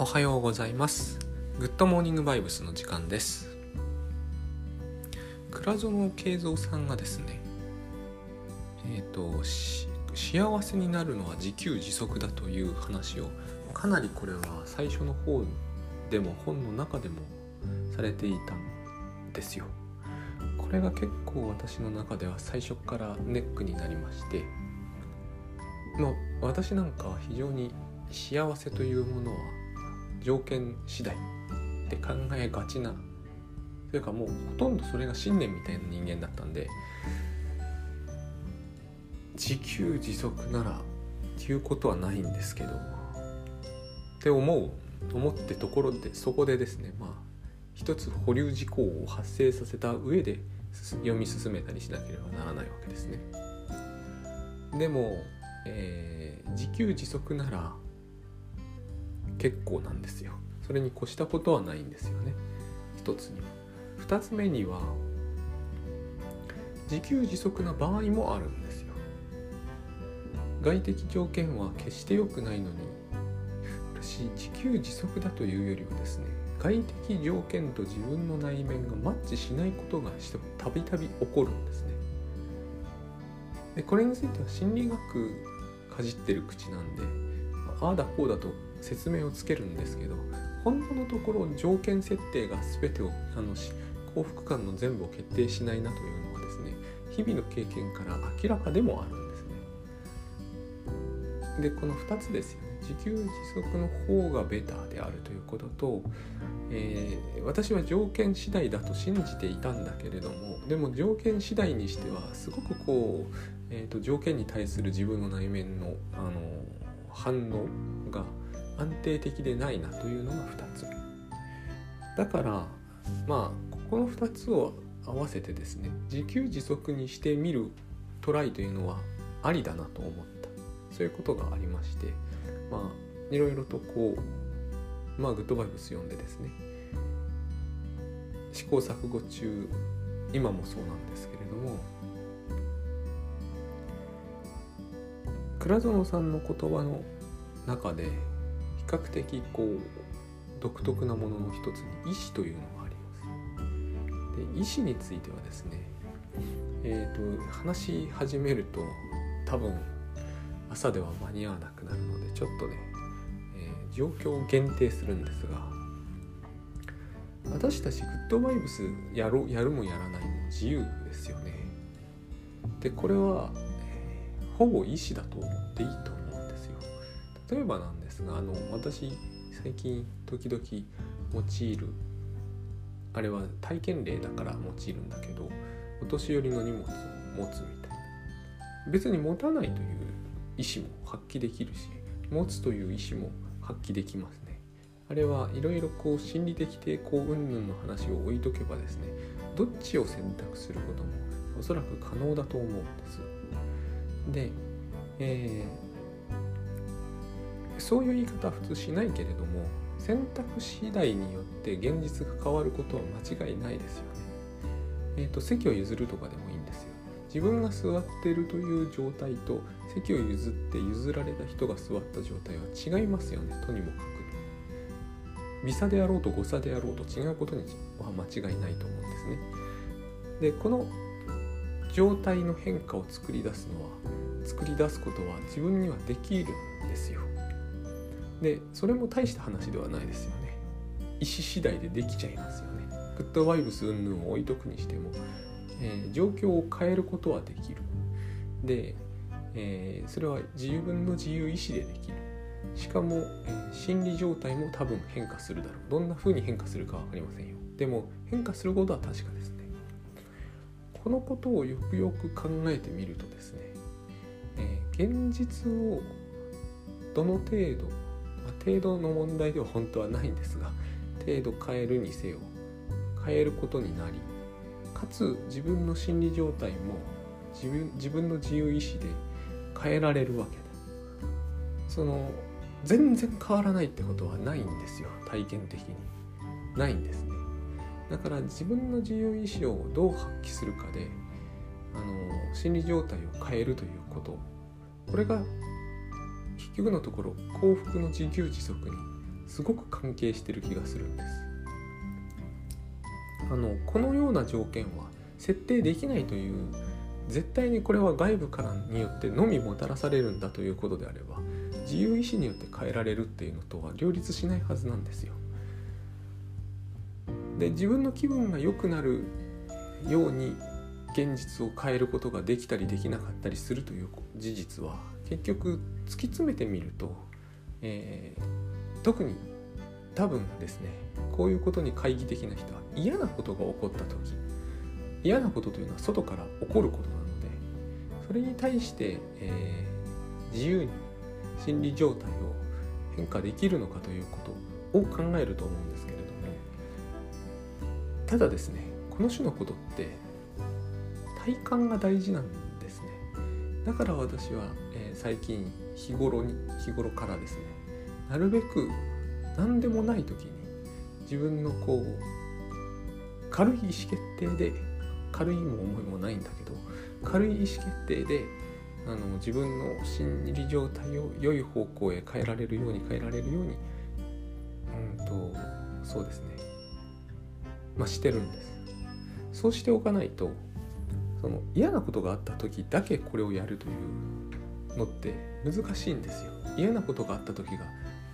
おはようございます。グッドモーニングバイブスの時間です。倉園慶三さんがですねえっ、ー、と幸せになるのは自給自足だという話をかなりこれは最初の方でも本の中でもされていたんですよ。これが結構私の中では最初からネックになりましてまあ私なんかは非常に幸せというものは条件次第って考えがちなというかもうほとんどそれが信念みたいな人間だったんで自給自足ならっていうことはないんですけどって思う思ってところでそこでですねまあ一つ保留事項を発生させた上で読み進めたりしなければならないわけですね。でも、えー、自給自足なら結構なんですよ。それに越したことはないんですよね。一つには。二つ目には自給自足な場合もあるんですよ。外的条件は決して良くないのに私自給自足だというよりはですね外的条件と自分の内面がマッチしないことがたびたび起こるんですね。でこれについては心理学かじってる口なんでああだこうだと説明をつけるんですけど本当のところ条件設定が全てをあの幸福感の全部を決定しないなというのはですね日々の経験から明らかでもあるんですね。でこの2つですよね自給自足の方がベターであるということと、えー、私は条件次第だと信じていたんだけれどもでも条件次第にしてはすごくこう、えーと、条件に対する自分の内面のあの反応が安定的でないなというのが2つ。だからまあここの2つを合わせてですね自給自足にしてみるトライというのはありだなと思った。そういうことがありましてまあいろいろとこうまあグッドバイブス読んでですね試行錯誤中今もそうなんですけれども倉園さんの言葉の中で較的こう独特なものの一つに意志というのがあります。で意志についてはですねえーと話し始めると多分朝では間に合わなくなるのでちょっとね、えー、状況を限定するんですが私たちグッドバイブスやろやるもやらないも自由ですよねでこれは、えー、ほぼ意思だと思っていいと例えばなんですがあの私最近時々用いるあれは体験例だから用いるんだけどお年寄りの荷物を持つみたいな。別に持たないという意思も発揮できるし持つという意思も発揮できますね。あれはいろいろこう心理的抵抗云々の話を置いとけばですねどっちを選択することもおそらく可能だと思うんです。で、えー、そういう言い方は普通しないけれども選択次第によって現実が変わることは間違いないですよね。えっ、ー、と席を譲るとかでもいいんですよ。自分が座っているという状態と席を譲って譲られた人が座った状態は違いますよね。とにもかく。に微差であろうと誤差であろうと違うことには間違いないと思うんですね。でこの状態の変化を作り出すのは作り出すことは自分にはできるんですよ。でそれも大した話ではないですよね。意思次第でできちゃいますよね。グッドバイブス云々を置いとくにしてもえー、状況を変えることはできる。で、えー、それは自分の自由意志でできる。しかも、えー、心理状態も多分変化するだろう。どんな風に変化するか分かりませんよ。でも変化することは確かですね。このことをよくよく考えてみるとですね、え、現実をどの程度、まあ、程度の問題では本当はないんですが程度変えるにせよ変えることになりかつ自分の心理状態も自分自分の自由意志で変えられるわけだ。その全然変わらないってことはないんですよ体験的に。ないんですね。だから自分の自由意志をどう発揮するかであの心理状態を変えるということ。これが結局のところ幸福の自給自足にすごく関係してる気がするんですあのこのような条件は設定できないという絶対にこれは外部からによってのみもたらされるんだということであれば自由意志によって変えられるっていうのとは両立しないはずなんですよ。で自分の気分が良くなるように現実を変えることができたりできなかったりするという事実は結局突き詰めてみると、えー、特に多分ですねこういうことに懐疑的な人は嫌なことが起こった時嫌なことというのは外から起こることなのでそれに対して、えー、自由に心理状態を変化できるのかということを考えると思うんですけれどもただですねこの種のことって体感が大事なんですね。だから私は、えー、最近日頃に日頃からですねなるべく何でもない時に自分のこう軽い意思決定で軽いも重いもないんだけど軽い意思決定であの自分の心理状態を良い方向へ変えられるように変えられるようにうんとそうですね。まあしてるんです。そうしておかないとその嫌なことがあった時だけこれをやるというのって難しいんですよ。嫌なことがあった時が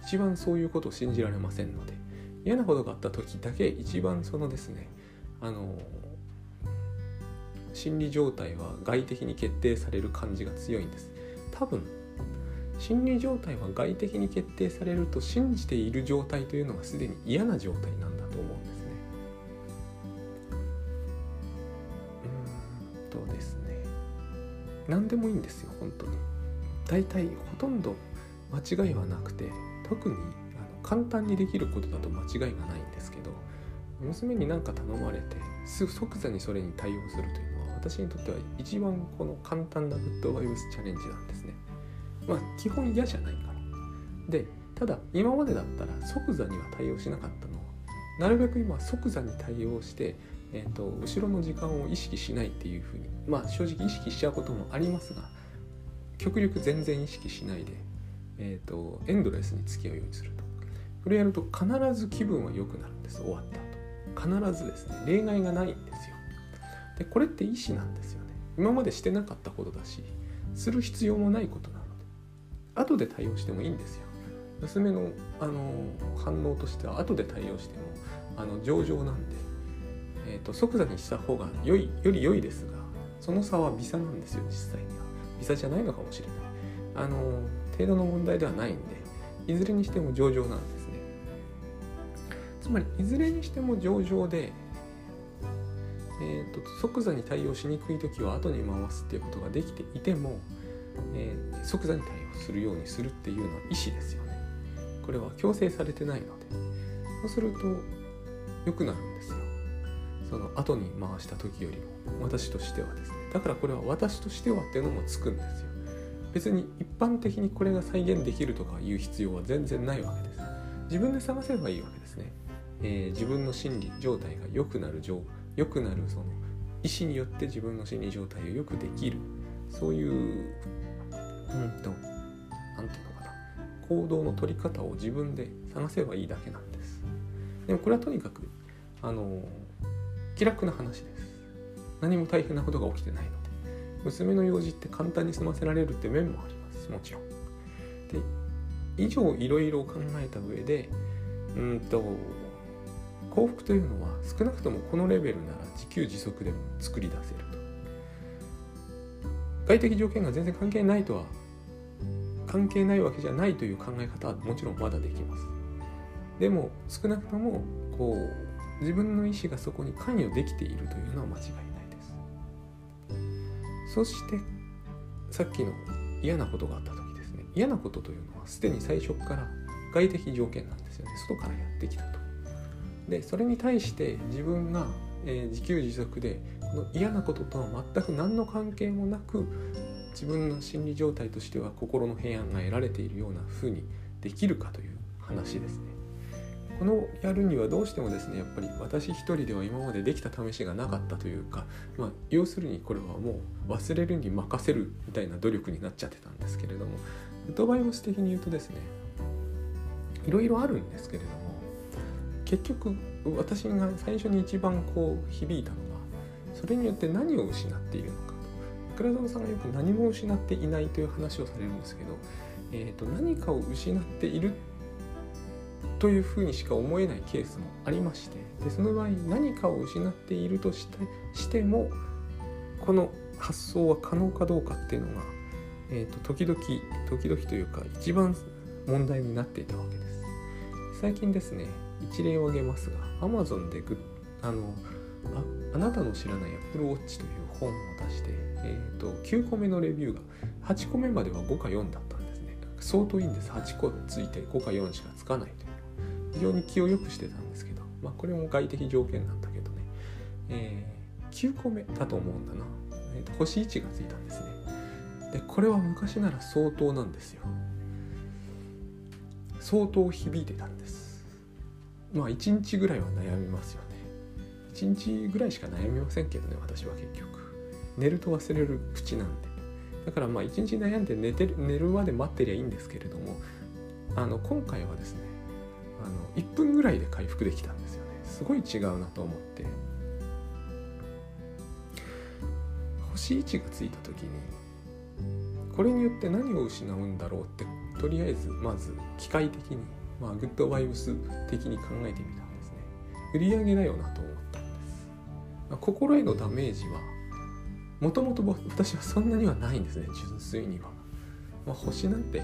一番そういうことを信じられませんので嫌なことがあった時だけ一番そのですねあの心理状態は外的に決定される感じが強いんです。多分心理状態は外的に決定されると信じている状態というのがすでに嫌な状態なん何でもいいんですよ本当に大体ほとんど間違いはなくて特にあの簡単にできることだと間違いがないんですけど娘に何か頼まれて即座にそれに対応するというのは私にとっては一番この簡単なグッドバイブスチャレンジなんですね。まあ基本嫌じゃないから。で、ただ今までだったら即座には対応しなかったのをなるべく今即座に対応して、えーと、後ろの時間を意識しないっていうふうにまあ正直意識しちゃうこともありますが極力全然意識しないで、えーと、エンドレスに付き合うようにすると。これやると必ず気分は良くなるんです終わった後。必ずですね例外がないんですよ。でこれって意思なんですよね。今までしてなかったことだしする必要もないことなので。後で対応してもいいんですよ。娘のあの反応としては後で対応してもあの上々なんで、えーと、即座にした方が良いより良いですがその差は微差なんですよ実際には微差じゃないのかもしれないあの程度の問題ではないんでいずれにしても上々なんですねつまりいずれにしても上々でえーと、即座に対応しにくい時は後に回すっていうことができていても、えー、即座に対応するようにするっていうのは意思ですよね。これは強制されてないのでそうすると良くなるんですよ。その後に回した時よりも私としてはですねだからこれは私としてはっていうのもつくんですよ。別に一般的にこれが再現できるとかいう必要は全然ないわけです。自分で探せばいいわけですね。えー、自分の心理状態が良くなる状良くなるその意思によって自分の心理状態を良くできるそういううんと何て言うのかな行動の取り方を自分で探せばいいだけなんですでもこれはとにかくあの気楽な話です。何も大変なことが起きてないので。娘の用事って簡単に済ませられるって面もあります。もちろん。で以上いろいろ考えた上でうんと幸福というのは少なくともこのレベルなら自給自足でも作り出せると。外的条件が全然関係ないとは関係ないわけじゃないという考え方はもちろんまだできます。でも少なくともこう自分の意思がそこに関与できているというのは間違いないです。そしてさっきの嫌なことがあった時ですね。嫌なことというのはすでに最初から外的条件なんですよね。外からやってきたと。でそれに対して自分が、えー、自給自足でこの嫌なこととは全く何の関係もなく自分の心理状態としては心の平安が得られているような風にできるかという話ですね。このやるにはどうしてもですねやっぱり私一人では今までできた試しがなかったというか、まあ、要するにこれはもう忘れるに任せるみたいな努力になっちゃってたんですけれどもグッドバイブス的に言うとですねいろいろあるんですけれども結局私が最初に一番こう響いたのはそれによって何を失っているのかと。倉澤さんがよく何も失っていないという話をされるんですけど、えーと、何かを失っているってというふうにしか思えないケースもありましてでその場合何かを失っているとしてしてもこの発想は可能かどうかっていうのが、えーと、時々時々というか一番問題になっていたわけです。最近ですね一例を挙げますが Amazon でグあのああなたの知らない Apple Watch という本を出して、えーと、9個目のレビューが8個目までは5か4だったんですね。相当いいんです。8個ついて5か4しかつかないと。いう非常に気を良くしてたんですけどまあこれも外的条件なんだけどね、えー、9個目だと思うんだな、えーと、星1がついたんですね。でこれは昔なら相当なんですよ。相当響いてたんです。まあ1日ぐらいは悩みますよね。1日ぐらいしか悩みませんけどね私は結局。寝ると忘れる口なんで。だからまあ1日悩んで寝てる寝るまで待ってりゃいいんですけれどもあの今回はですねあの1分ぐらいで回復できたんですよね。すごい違うなと思って。星1がついた時にこれによって何を失うんだろうってとりあえずまず機械的に、まあ、グッドバイブス的に考えてみたんですね。売り上げだよなと思ったんです、まあ、心へのダメージはもともと私はそんなにはないんですね。純粋には、まあ、星なんて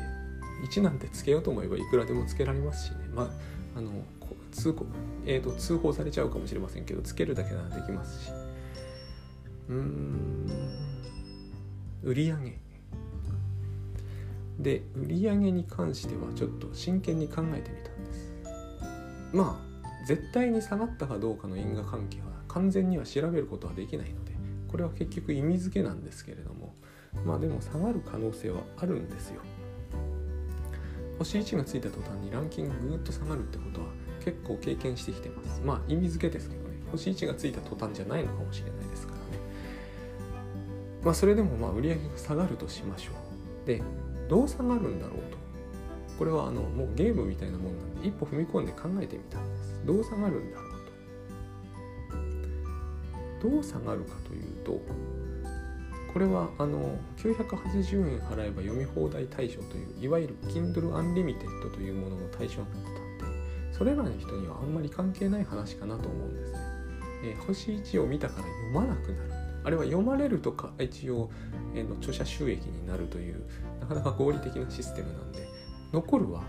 1なんてつけようと思えばいくらでもつけられますしね。まああの通報,、えーと、通報されちゃうかもしれませんけどつけるだけならできますし。うーん。売り上げ。で売り上げに関してはちょっと真剣に考えてみたんです。まあ絶対に下がったかどうかの因果関係は完全には調べることはできないのでこれは結局意味付けなんですけれどもまあでも下がる可能性はあるんですよ。星1がついた途端にランキングぐっと下がるってことは結構経験してきてます。まあ意味付けですけどね。星1がついた途端じゃないのかもしれないですからね。まあそれでもまあ売り上げが下がるとしましょう。でどう下がるんだろうと。これはあのもうゲームみたいなもんなんで一歩踏み込んで考えてみたんです。どう下がるんだろうと。どう下がるかというとこれはあの980円払えば読み放題対象といういわゆる Kindle Unlimited というものの対象になったんでそれらの人にはあんまり関係ない話かなと思うんですね。えー、星1を見たから読まなくなるあれは読まれるとか一応、えー、の著者収益になるというなかなか合理的なシステムなんで残るは、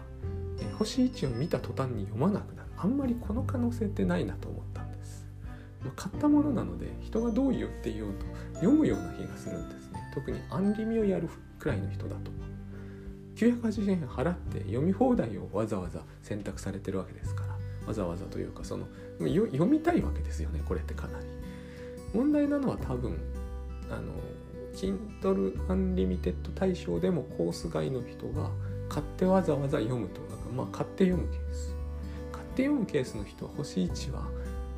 えー、星1を見た途端に読まなくなるあんまりこの可能性ってないなと思ったんです。ま買ったものなので人がどう言って言おうと読むような気がするんですね。特にアンリミをやるくらいの人だと。980円払って読み放題をわざわざ選択されてるわけですから。わざわざというかその読みたいわけですよねこれってかなり。問題なのは多分あの Kindle Unlimited 対象でもコース外の人が買ってわざわざ読むと。だかまあ買って読むケース。買って読むケースの人は星1は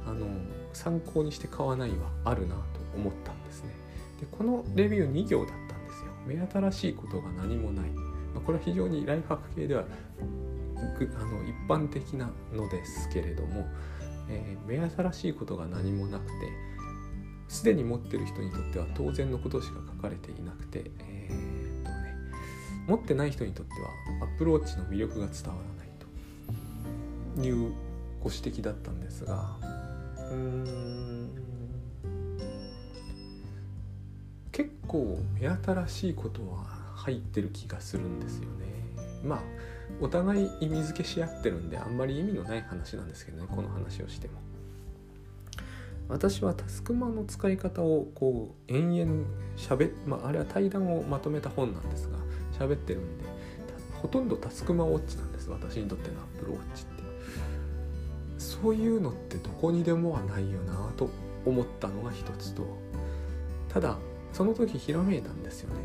あの参考にして買わないはあるなと思ったんですね。でこのレビュー2行だったんですよ。目新しいことが何もない、まあ、これは非常にライフハック系ではあの一般的なのですけれども、えー、目新しいことが何もなくてすでに持ってる人にとっては当然のことしか書かれていなくて、えーとね、持ってない人にとってはアプローチの魅力が伝わらないというご指摘だったんですが結構目新しいことは入ってる気がするんですよね。まあお互い意味付けし合ってるんであんまり意味のない話なんですけどねこの話をしても。私はタスクマの使い方をこう延々しゃべまああれは対談をまとめた本なんですが喋ってるんでほとんどタスクマウォッチなんです私にとってのアップルウォッチって。そういうのってどこにでもはないよなと思ったのが一つと。ただその時ひらめいたんですよね。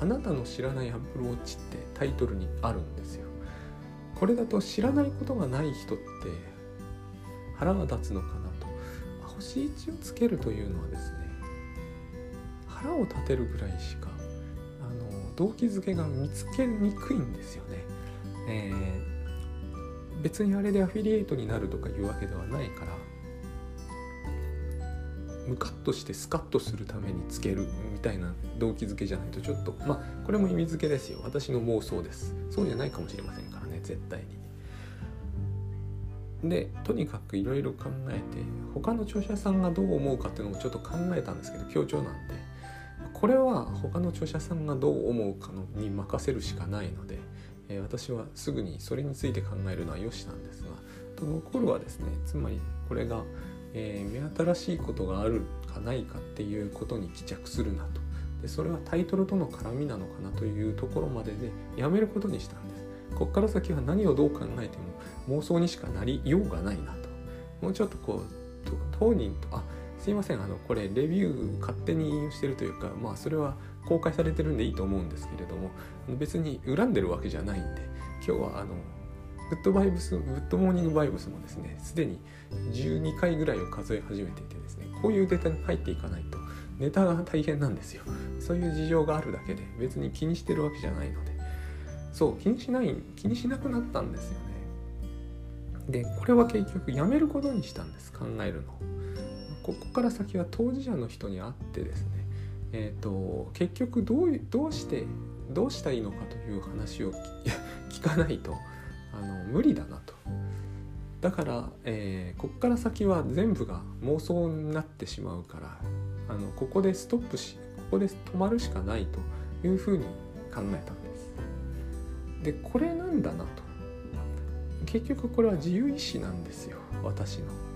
あなたの知らないアップルウォッチってタイトルにあるんですよ。これだと知らないことがない人って腹が立つのかなと。星1をつけるというのはですね腹を立てるぐらいしかあの動機づけが見つけにくいんですよね、えー別にあれでアフィリエイトになるとかいうわけではないからムカッとしてスカッとするためにつけるみたいな動機づけじゃないとちょっとまあこれも意味付けですよ。私の妄想です。そうじゃないかもしれませんからね絶対に。でとにかくいろいろ考えて他の著者さんがどう思うかっていうのもちょっと考えたんですけど強調なんでこれは他の著者さんがどう思うかのに任せるしかないので、え、私はすぐにそれについて考えるのはよしなんですがと残るはですねつまりこれがえ、目新しいことがあるかないかっていうことに帰着するなと。でそれはタイトルとの絡みなのかなというところまででやめることにしたんです。こっから先は何をどう考えても妄想にしかなりようがないなと。もうちょっとこう当人とあすいませんあのこれレビュー勝手に引用してるというかまあそれは公開されてるんでいいと思うんですけれども別に恨んでるわけじゃないんで今日はあのグッドバイブスグッドモーニングバイブスもですねすでに12回ぐらいを数え始めていてですねこういうデータに入っていかないとネタが大変なんですよ。そういう事情があるだけで別に気にしてるわけじゃないので。そう気にしない気にしなくなったんですよね。でこれは結局やめることにしたんです考えるの。ここから先は当事者の人に会ってですねえっ、ー、と結局どうどうしてどうしたらいいのかという話を 聞かないとあの無理だなと。だから、えー、こっから先は全部が妄想になってしまうからあのここでストップしここで止まるしかないというふうに考えたんです。でこれなんだなと。結局これは自由意志なんですよ私の。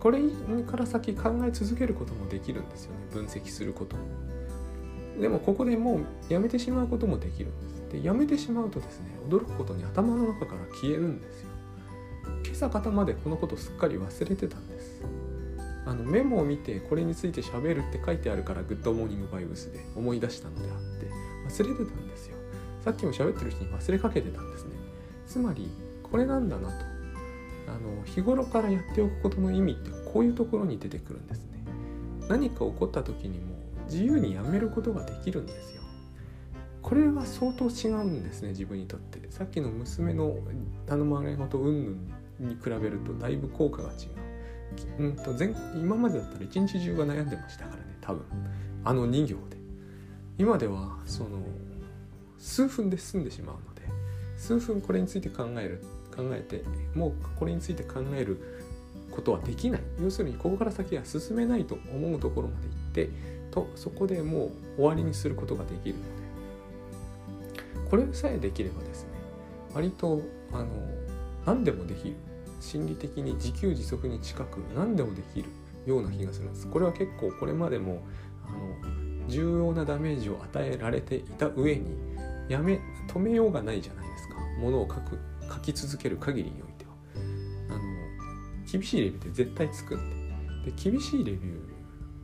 これから先考え続けることもできるんですよね分析することも。でもここでもうやめてしまうこともできるんです。でやめてしまうとですね驚くことに頭の中から消えるんですよ。今朝方までこのことすっかり忘れてたんです。あのメモを見てこれについて喋るって書いてあるからグッドモーニングバイブスで思い出したのであって忘れてたんですよ。さっきも喋ってるうちに忘れかけてたんですね。つまりこれなんだなと。あの日頃からやっておくことの意味ってこういうところに出てくるんですね。何か起こった時にも自由にやめることができるんですよ。これは相当違うんですね自分にとって。さっきの娘の頼まれ事云々に比べるとだいぶ効果が違う、うんと前今までだったら一日中が悩んでましたからね多分。あの2行で。今ではその数分で済んでしまうので数分これについて考える考えてもうこれについて考えることはできない。要するにここから先は進めないと思うところまで行ってとそこでもう終わりにすることができるので。これさえできればですね割とあの何でもできる。心理的に自給自足に近く何でもできるような気がするんです。これは結構これまでもあの重要なダメージを与えられていた上にやめ止めようがないじゃないですか。ものを書く。書き続ける限りにおいてはあの厳しいレビューって絶対つくんでで厳しいレビュ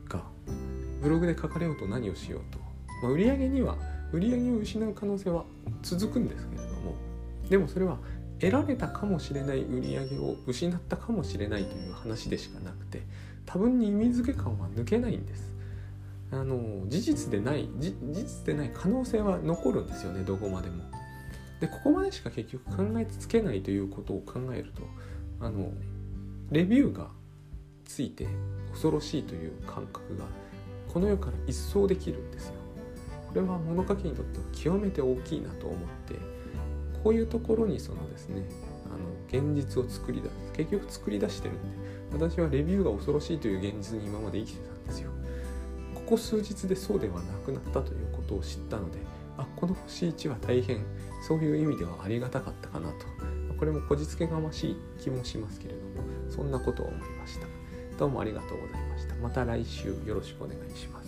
ーがブログで書かれようと何をしようと、まあ、売り上げには売り上げを失う可能性は続くんですけれどもでもそれは得られたかもしれない売り上げを失ったかもしれないという話でしかなくて多分に意味付け感は抜けないんです。あの事実でない事実でない可能性は残るんですよねどこまでも。でここまでしか結局考えつけないということを考えるとあのレビューがついて恐ろしいという感覚がこの世から一掃できるんですよ。これは物書きにとっては極めて大きいなと思ってこういうところにそのですねあの現実を作り出す結局作り出してるんで私はレビューが恐ろしいという現実に今まで生きてたんですよここ数日でそうではなくなったということを知ったのであこの星1は大変そういう意味ではありがたかったかなと。これもこじつけがましい気もしますけれどもそんなことを思いました。どうもありがとうございました。また来週よろしくお願いします。